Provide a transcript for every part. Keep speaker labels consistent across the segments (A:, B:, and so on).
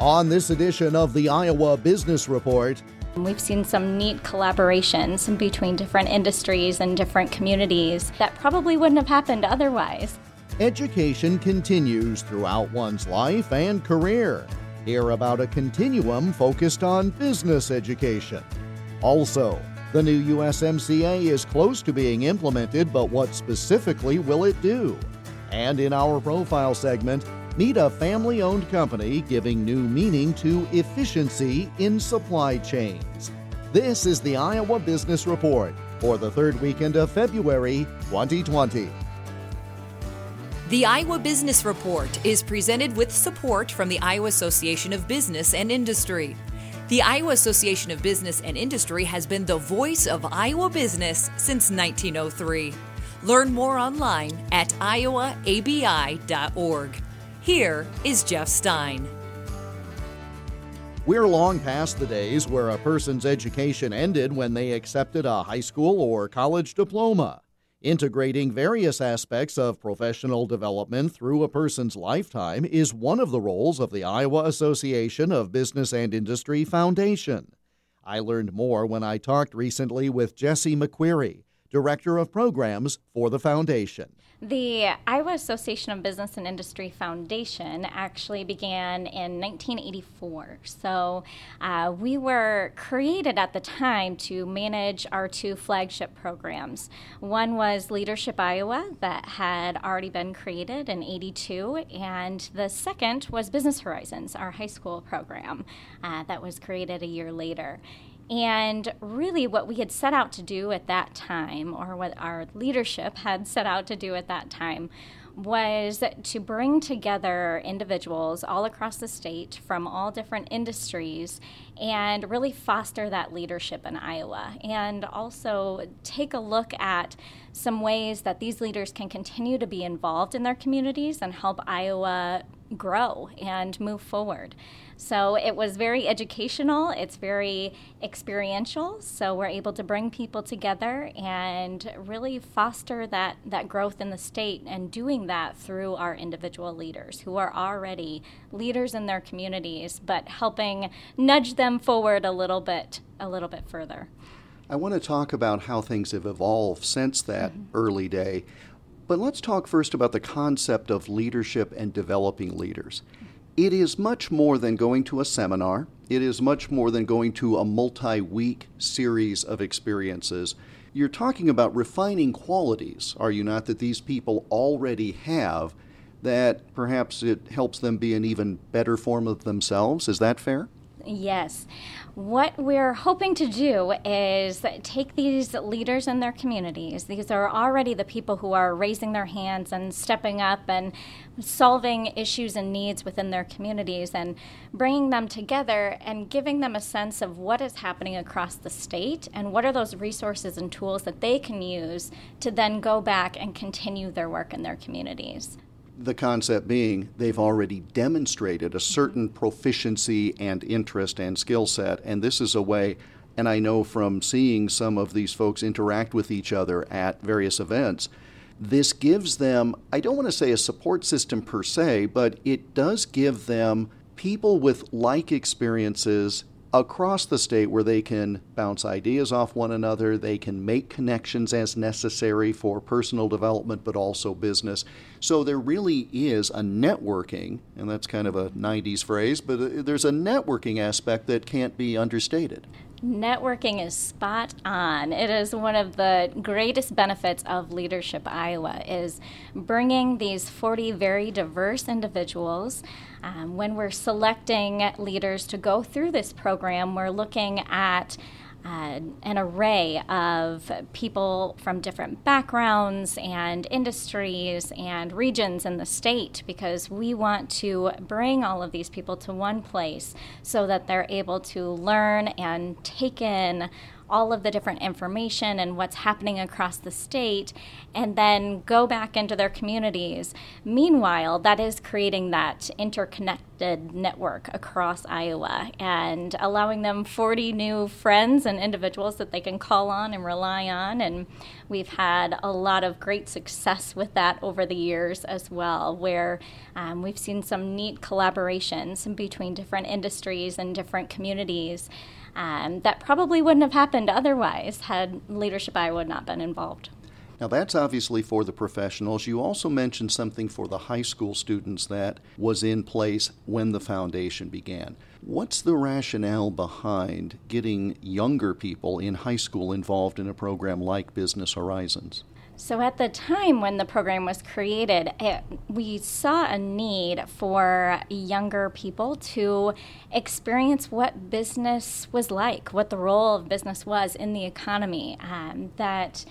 A: On this edition of the Iowa Business Report,
B: We've seen some neat collaborations between different industries and different communities that probably wouldn't have happened otherwise.
A: education continues throughout one's life and career. Hear about a continuum focused on business education. Also, the new USMCA is close to being implemented, but what specifically will it do? And in our profile segment, meet a family owned company giving new meaning to efficiency in supply chains. This is the Iowa Business Report for the third weekend of February 2020.
C: The Iowa Business Report is presented with support from the Iowa Association of Business and Industry. The Iowa Association of Business and Industry has been the voice of Iowa business since 1903. Learn more online at iowaabi.org. Here is Jeff Stein.
A: We're long past the days where a person's education ended when they accepted a high school or college diploma. Integrating various aspects of professional development through a person's lifetime is one of the roles of the Iowa Association of Business and Industry Foundation. I learned more when I talked recently with Jesse McQuarrie, Director of Programs for the Foundation.
B: The Iowa Association of Business and Industry Foundation actually began in 1984. So uh, we were created at the time to manage our two flagship programs. One was Leadership Iowa, that had already been created in 82, and the second was Business Horizons, our high school program, uh, that was created a year later. And really, what we had set out to do at that time, or what our leadership had set out to do at that time, was to bring together individuals all across the state from all different industries and really foster that leadership in Iowa. And also take a look at some ways that these leaders can continue to be involved in their communities and help Iowa grow and move forward. So it was very educational, it's very experiential. So we're able to bring people together and really foster that, that growth in the state and doing that through our individual leaders who are already leaders in their communities, but helping nudge them forward a little bit a little bit further.
D: I want to talk about how things have evolved since that mm-hmm. early day. But let's talk first about the concept of leadership and developing leaders. It is much more than going to a seminar. It is much more than going to a multi week series of experiences. You're talking about refining qualities, are you not, that these people already have that perhaps it helps them be an even better form of themselves? Is that fair?
B: Yes. What we're hoping to do is take these leaders in their communities. These are already the people who are raising their hands and stepping up and solving issues and needs within their communities and bringing them together and giving them a sense of what is happening across the state and what are those resources and tools that they can use to then go back and continue their work in their communities
D: the concept being they've already demonstrated a certain proficiency and interest and skill set, and this is a way. And I know from seeing some of these folks interact with each other at various events, this gives them, I don't want to say a support system per se, but it does give them people with like experiences across the state where they can bounce ideas off one another, they can make connections as necessary for personal development but also business. So there really is a networking, and that's kind of a 90s phrase, but uh, there's a networking aspect that can't be understated.
B: Networking is spot on. It is one of the greatest benefits of Leadership Iowa is bringing these 40 very diverse individuals. Um, when we're selecting leaders to go through this program, we're looking at uh, an array of people from different backgrounds and industries and regions in the state because we want to bring all of these people to one place so that they're able to learn and take in all of the different information and what's happening across the state and then go back into their communities. Meanwhile, that is creating that interconnected network across Iowa and allowing them 40 new friends and individuals that they can call on and rely on. And we've had a lot of great success with that over the years as well, where um, we've seen some neat collaborations between different industries and different communities. Um, that probably wouldn't have happened otherwise had Leadership Iowa not been involved.
D: Now, that's obviously for the professionals. You also mentioned something for the high school students that was in place when the foundation began. What's the rationale behind getting younger people in high school involved in a program like Business Horizons?
B: So, at the time when the program was created, it, we saw a need for younger people to experience what business was like, what the role of business was in the economy. Um, that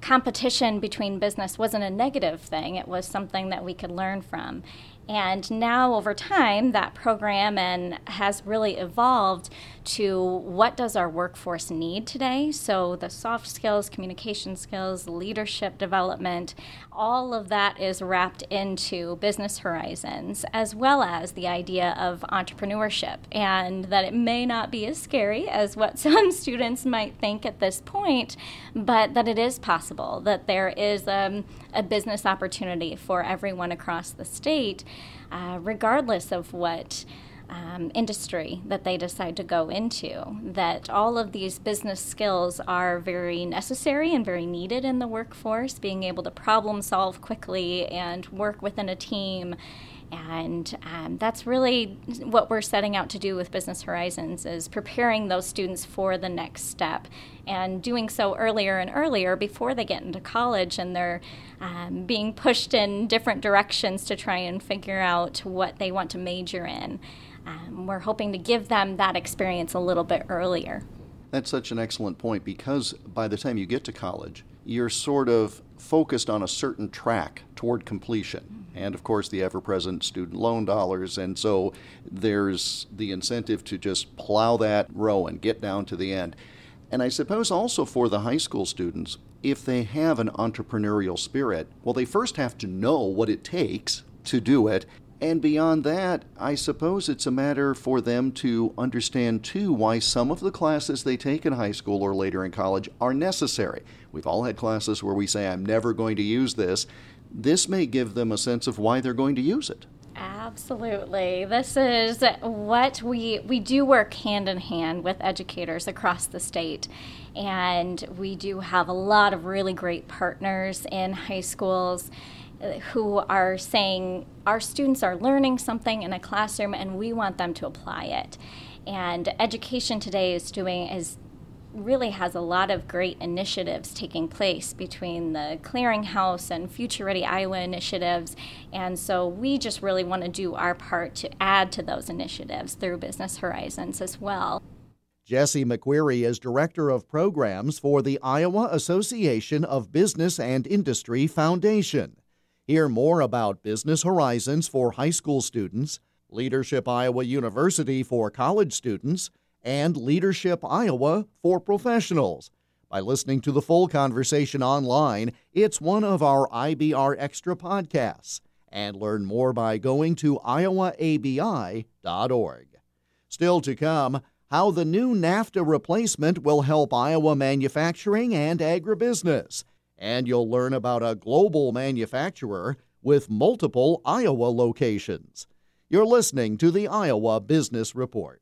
B: competition between business wasn't a negative thing, it was something that we could learn from. And now, over time, that program and has really evolved to what does our workforce need today. So the soft skills, communication skills, leadership development, all of that is wrapped into business horizons, as well as the idea of entrepreneurship, and that it may not be as scary as what some students might think at this point, but that it is possible that there is um, a business opportunity for everyone across the state uh, regardless of what um, industry that they decide to go into. That all of these business skills are very necessary and very needed in the workforce, being able to problem solve quickly and work within a team and um, that's really what we're setting out to do with business horizons is preparing those students for the next step and doing so earlier and earlier before they get into college and they're um, being pushed in different directions to try and figure out what they want to major in um, we're hoping to give them that experience a little bit earlier
D: that's such an excellent point because by the time you get to college you're sort of focused on a certain track toward completion. And of course, the ever present student loan dollars. And so there's the incentive to just plow that row and get down to the end. And I suppose also for the high school students, if they have an entrepreneurial spirit, well, they first have to know what it takes to do it. And beyond that, I suppose it's a matter for them to understand too why some of the classes they take in high school or later in college are necessary. We've all had classes where we say, I'm never going to use this. This may give them a sense of why they're going to use it.
B: Absolutely. This is what we we do work hand in hand with educators across the state. And we do have a lot of really great partners in high schools uh, who are saying our students are learning something in a classroom and we want them to apply it. And education today is doing is really has a lot of great initiatives taking place between the clearinghouse and future ready iowa initiatives and so we just really want to do our part to add to those initiatives through business horizons as well
A: Jesse McQueary is Director of Programs for the Iowa Association of Business and Industry Foundation. Hear more about Business Horizons for high school students, Leadership Iowa University for college students, and Leadership Iowa for professionals. By listening to the full conversation online, it's one of our IBR Extra podcasts. And learn more by going to iowaabi.org. Still to come, how the new NAFTA replacement will help Iowa manufacturing and agribusiness and you'll learn about a global manufacturer with multiple Iowa locations. You're listening to the Iowa Business Report.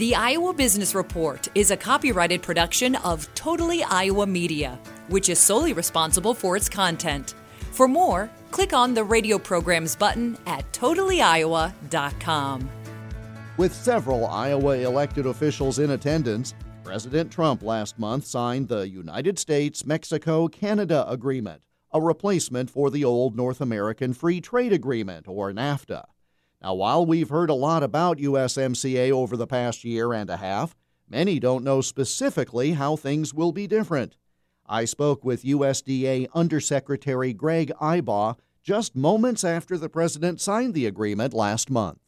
C: The Iowa Business Report is a copyrighted production of Totally Iowa Media, which is solely responsible for its content. For more, click on the radio programs button at totallyiowa.com.
A: With several Iowa elected officials in attendance, President Trump last month signed the United States Mexico Canada Agreement, a replacement for the old North American Free Trade Agreement, or NAFTA. Now, while we've heard a lot about USMCA over the past year and a half, many don't know specifically how things will be different. I spoke with USDA Undersecretary Greg Ibach just moments after the president signed the agreement last month.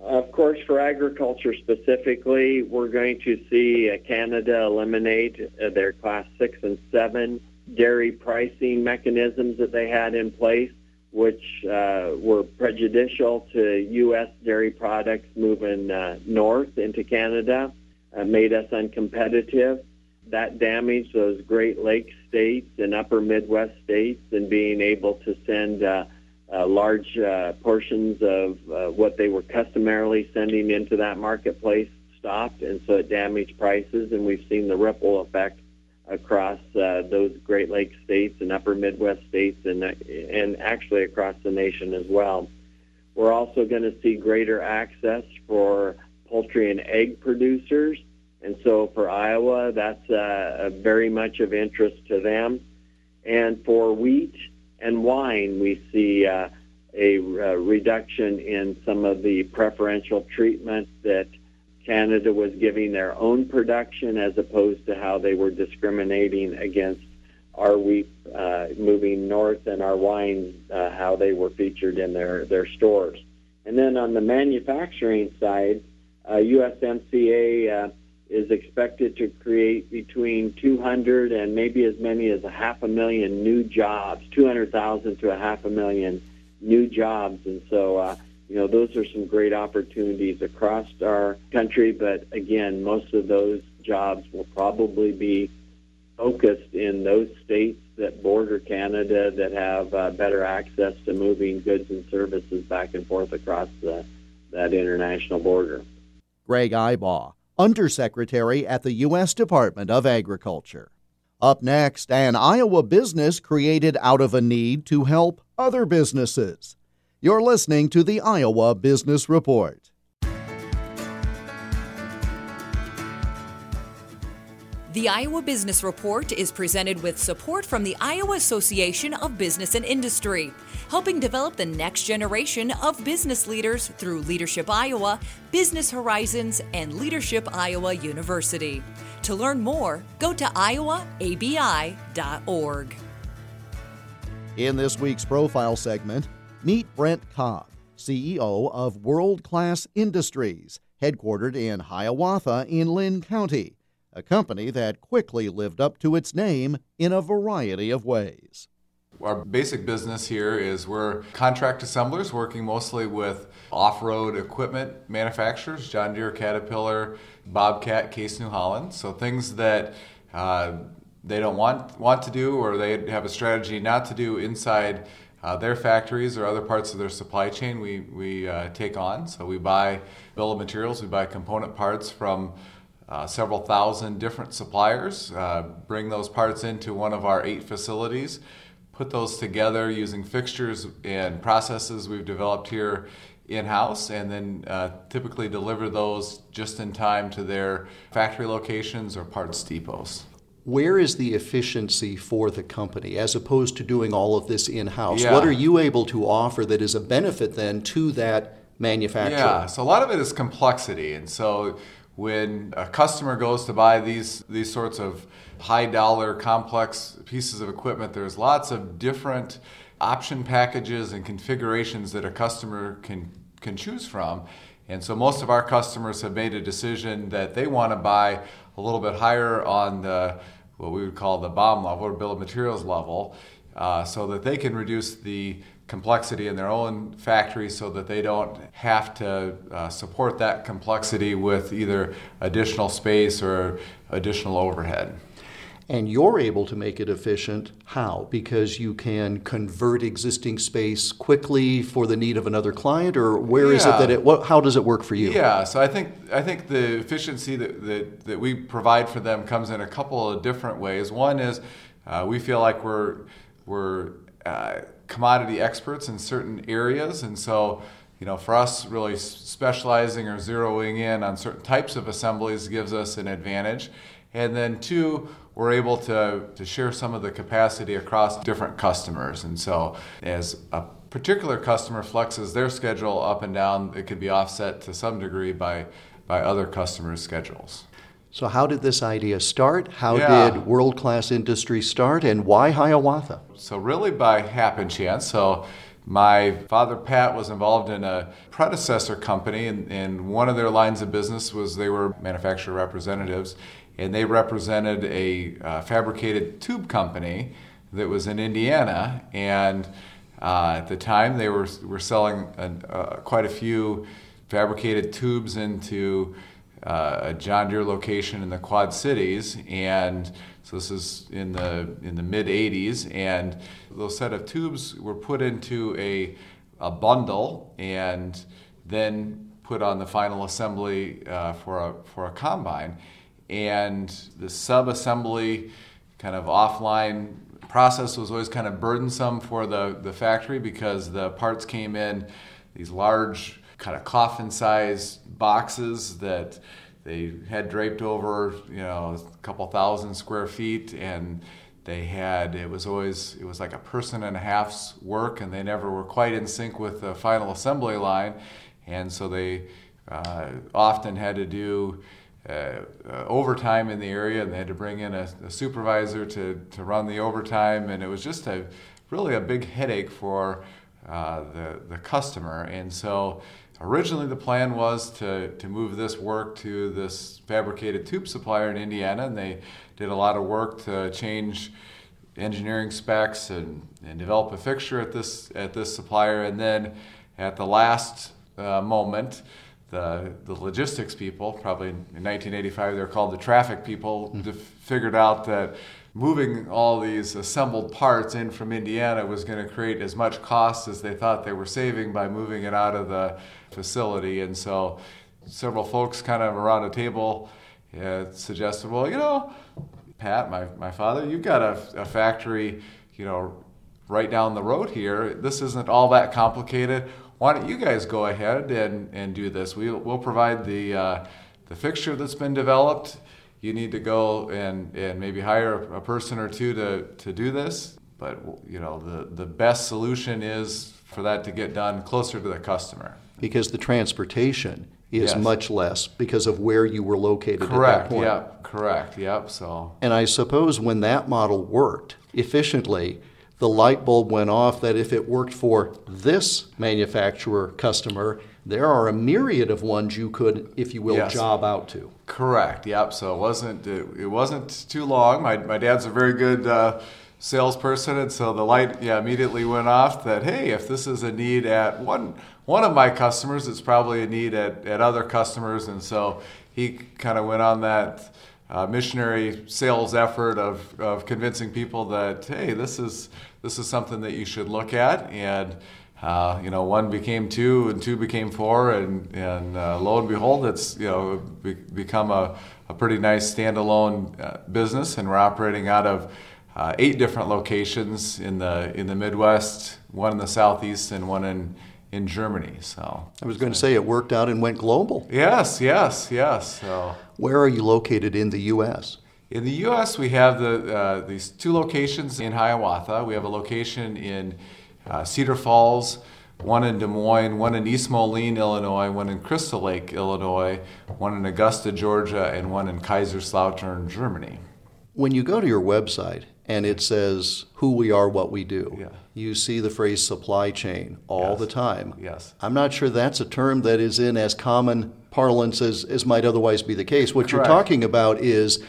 E: Of course, for agriculture specifically, we're going to see uh, Canada eliminate uh, their Class 6 and 7 dairy pricing mechanisms that they had in place, which uh, were prejudicial to U.S. dairy products moving uh, north into Canada, uh, made us uncompetitive. That damaged those Great Lakes states and upper Midwest states and being able to send uh, uh, large uh, portions of what they were customarily sending into that marketplace stopped, and so it damaged prices. And we've seen the ripple effect across uh, those Great Lakes states and Upper Midwest states, and and actually across the nation as well. We're also going to see greater access for poultry and egg producers, and so for Iowa, that's uh, very much of interest to them. And for wheat and wine, we see uh, a uh, reduction in some of the preferential treatment that Canada was giving their own production as opposed to how they were discriminating against our wheat uh, moving north and our wines, uh, how they were featured in their, their stores. And then on the manufacturing side, uh, USMCA uh, is expected to create between 200 and maybe as many as a half a million new jobs, 200,000 to a half a million new jobs. And so, uh, you know, those are some great opportunities across our country. But again, most of those jobs will probably be focused in those states that border Canada that have uh, better access to moving goods and services back and forth across the, that international border.
A: Greg Ibach Undersecretary at the U.S. Department of Agriculture. Up next, an Iowa business created out of a need to help other businesses. You're listening to the Iowa Business Report.
C: The Iowa Business Report is presented with support from the Iowa Association of Business and Industry, helping develop the next generation of business leaders through Leadership Iowa, Business Horizons, and Leadership Iowa University. To learn more, go to iowaabi.org.
A: In this week's profile segment, meet Brent Cobb, CEO of World Class Industries, headquartered in Hiawatha in Linn County a company that quickly lived up to its name in a variety of ways.
F: Our basic business here is we're contract assemblers working mostly with off road equipment manufacturers John Deere, Caterpillar, Bobcat, Case New Holland. So things that uh, they don't want, want to do or they have a strategy not to do inside uh, their factories or other parts of their supply chain, we, we uh, take on. So we buy bill of materials, we buy component parts from uh, several thousand different suppliers, uh, bring those parts into one of our eight facilities, put those together using fixtures and processes we've developed here in house, and then uh, typically deliver those just in time to their factory locations or parts depots.
D: Where is the efficiency for the company as opposed to doing all of this in house?
F: Yeah.
D: What are you able to offer that is a benefit then to that manufacturer?
F: Yeah, so a lot of it is complexity. And so when a customer goes to buy these these sorts of high dollar complex pieces of equipment there's lots of different option packages and configurations that a customer can can choose from and so most of our customers have made a decision that they want to buy a little bit higher on the what we would call the BOM level or bill of materials level uh, so that they can reduce the complexity in their own factories so that they don't have to uh, support that complexity with either additional space or additional overhead.
D: And you're able to make it efficient. How? Because you can convert existing space quickly for the need of another client, or where yeah. is it that it? What, how does it work for you?
F: Yeah, so I think I think the efficiency that, that, that we provide for them comes in a couple of different ways. One is uh, we feel like we're we're uh, commodity experts in certain areas, and so you know, for us, really specializing or zeroing in on certain types of assemblies gives us an advantage. And then two, we're able to, to share some of the capacity across different customers. And so as a particular customer flexes their schedule up and down, it could be offset to some degree by, by other customers' schedules.
D: So, how did this idea start? How yeah. did World Class Industry start, and why Hiawatha?
F: So, really by happen chance. So, My father, Pat, was involved in a predecessor company, and, and one of their lines of business was they were manufacturer representatives, and they represented a uh, fabricated tube company that was in Indiana. And uh, at the time, they were, were selling uh, quite a few fabricated tubes into uh, a John Deere location in the Quad Cities, and so this is in the in the mid 80s, and those set of tubes were put into a a bundle and then put on the final assembly uh, for a for a combine, and the sub assembly kind of offline process was always kind of burdensome for the the factory because the parts came in these large kind of coffin sized boxes that they had draped over, you know, a couple thousand square feet, and they had it was always it was like a person and a half's work, and they never were quite in sync with the final assembly line, and so they uh, often had to do. Uh, overtime in the area, and they had to bring in a, a, supervisor to, to run the overtime, and it was just a really a big headache for uh, the the customer. And so Originally, the plan was to, to move this work to this fabricated tube supplier in Indiana, and they did a lot of work to change engineering specs and, and develop a fixture at this at this supplier. And then at the last uh, moment, the, the logistics people, probably in 1985, they're called the traffic people, mm-hmm. figured out that moving all these assembled parts in from Indiana was going to create as much cost as they thought they were saving by moving it out of the facility. And so several folks kind of around a table uh, suggested, well, you know, Pat, my, my father, you've got a, a factory, you know, right down the road here. This isn't all that complicated. Why don't you guys go ahead and, and do this? We, we'll provide the, uh, the fixture that's been developed. You need to go and, and maybe hire a person or two to, to do this. But you know the, the best solution is for that to get done closer to the customer
D: because the transportation is yes. much less because of where you were located
F: correct,
D: at that point.
F: Yep, correct. Yep. So
D: And I suppose when that model worked efficiently, the light bulb went off that if it worked for this manufacturer customer, there are a myriad of ones you could, if you will, yes. job out to.
F: Correct. Yep. So it wasn't it, it wasn't too long. My my dad's a very good uh, salesperson, and so the light yeah immediately went off that hey, if this is a need at one one of my customers, it's probably a need at, at other customers, and so he kind of went on that uh, missionary sales effort of, of convincing people that hey, this is this is something that you should look at, and uh, you know, one became two, and two became four, and and uh, lo and behold, it's you know be, become a, a pretty nice standalone uh, business, and we're operating out of uh, eight different locations in the in the Midwest, one in the Southeast, and one in in Germany. So
D: I was going to say it worked out and went global.
F: Yes, yes, yes. So
D: where are you located in the U.S.?
F: In the U.S., we have the, uh, these two locations in Hiawatha. We have a location in uh, Cedar Falls, one in Des Moines, one in East Moline, Illinois, one in Crystal Lake, Illinois, one in Augusta, Georgia, and one in Kaiserslautern, Germany.
D: When you go to your website and it says who we are, what we do.
F: Yeah.
D: You see the phrase supply chain all
F: yes.
D: the time.
F: Yes.
D: I'm not sure that's a term that is in as common parlance as, as might otherwise be the case. What
F: Correct.
D: you're talking about is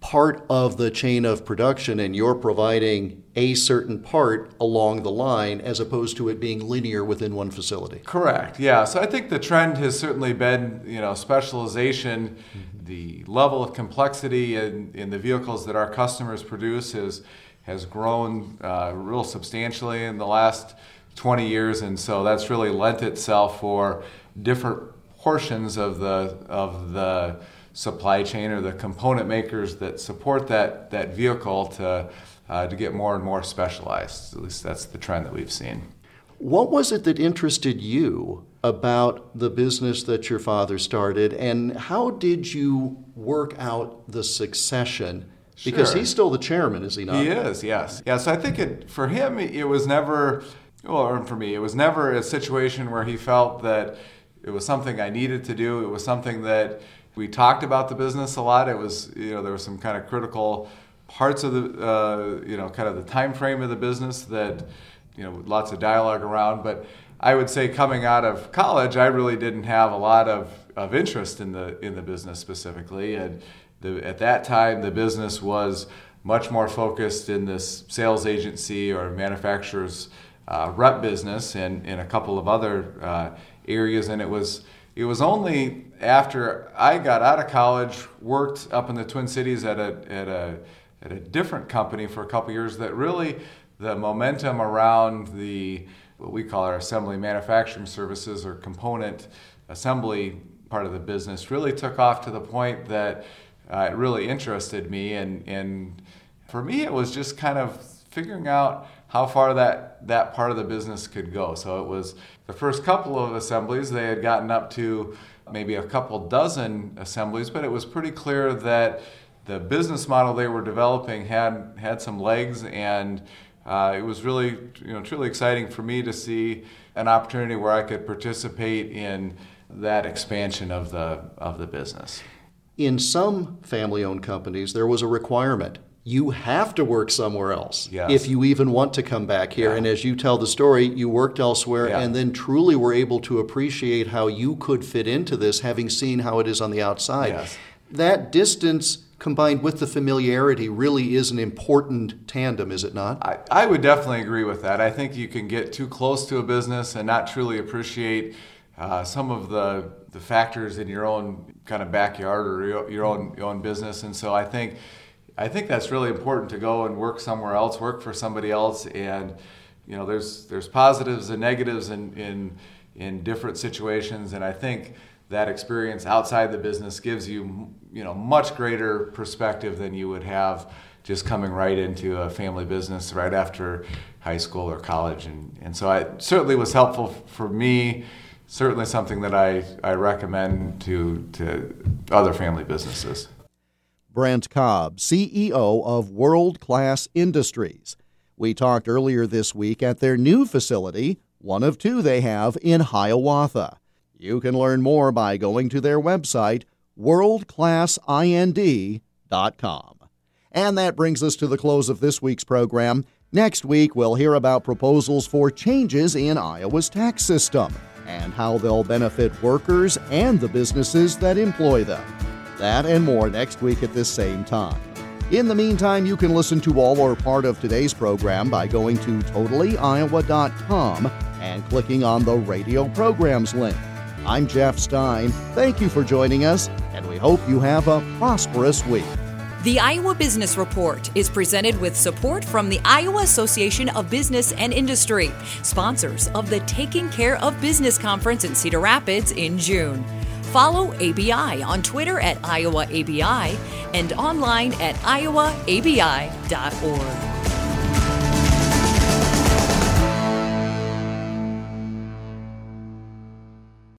D: part of the chain of production and you're providing a certain part along the line as opposed to it being linear within one facility.
F: Correct. Yeah. So I think the trend has certainly been, you know, specialization. Mm-hmm the level of complexity in, in the vehicles that our customers produce has, has grown uh, real substantially in the last 20 years, and so that's really lent itself for different portions of the, of the supply chain or the component makers that support that, that vehicle to, uh, to get more and more specialized. At least that's the trend that we've seen.
D: What was it that interested you about the business that your father started, and how did you work out the succession? Because he's still the chairman, is he not?
F: He is, yes. Yeah, so I think it, for him, it was never, or for me, it was never a situation where he felt that it was something I needed to do. It was something that we talked about the business a lot. It was, you know, there were some kind of critical parts of the, uh, you know, kind of the time frame of the business that you know lots of dialogue around. But I would say coming out of college, I really didn't have a lot of, of interest in the in the business specifically, and the, at that time the business was much more focused in this sales agency or manufacturer's uh, rep business and in a couple of other uh, areas, and it was it was only after I got out of college, worked up in the Twin Cities at a at a at a different company for a couple years that really the momentum around the what we call our assembly manufacturing services or component assembly part of the business really took off to the point that uh, it really interested me. And and for me it was just kind of figuring out how far that that part of the business could go so it was the first couple of assemblies they had gotten up to maybe a couple dozen assemblies but it was pretty clear that the business model they were developing had had some legs and uh, it was really you know truly exciting for me to see an opportunity where I could participate in that expansion of the of the business.
D: In some family-owned companies, there was a requirement you have to work somewhere else
F: yes.
D: if you even want to come back here.
F: Yeah.
D: And as you tell the story, you worked elsewhere
F: yeah.
D: and then truly were able to appreciate how you could fit into this, having seen how it is on the outside.
F: Yes.
D: That distance combined with the familiarity really is an important tandem, is it not?
F: I, I would definitely agree with that. I think you can get too close to a business and not truly appreciate uh, some of the, the factors in your own kind of backyard or your, your own your own business. And so I think I think that's really important to go and work somewhere else, work for somebody else, and you know there's there's positives and negatives in in in different situations, and I think that experience outside the business gives you you know much greater perspective than you would have just coming right into a family business right after high school or college, and and so it certainly was helpful for me. Certainly something that I, I recommend to to other family businesses.
A: Brent Cobb, CEO of World Class Industries. We talked earlier this week at their new facility, one of two they have in Hiawatha. You can learn more by going to their website, worldclassind.com. And that brings us to the close of this week's program. Next week, we'll hear about proposals for changes in Iowa's tax system and how they'll benefit workers and the businesses that employ them. That and more next week at this same time. In the meantime, you can listen to all or part of today's program by going to totallyiowa.com and clicking on the radio programs link. I'm Jeff Stein. Thank you for joining us, and we hope you have a prosperous week.
C: The Iowa Business Report is presented with support from the Iowa Association of Business and Industry, sponsors of the Taking Care of Business Conference in Cedar Rapids in June. Follow ABI on Twitter at IowaABI and online at iowaabi.org.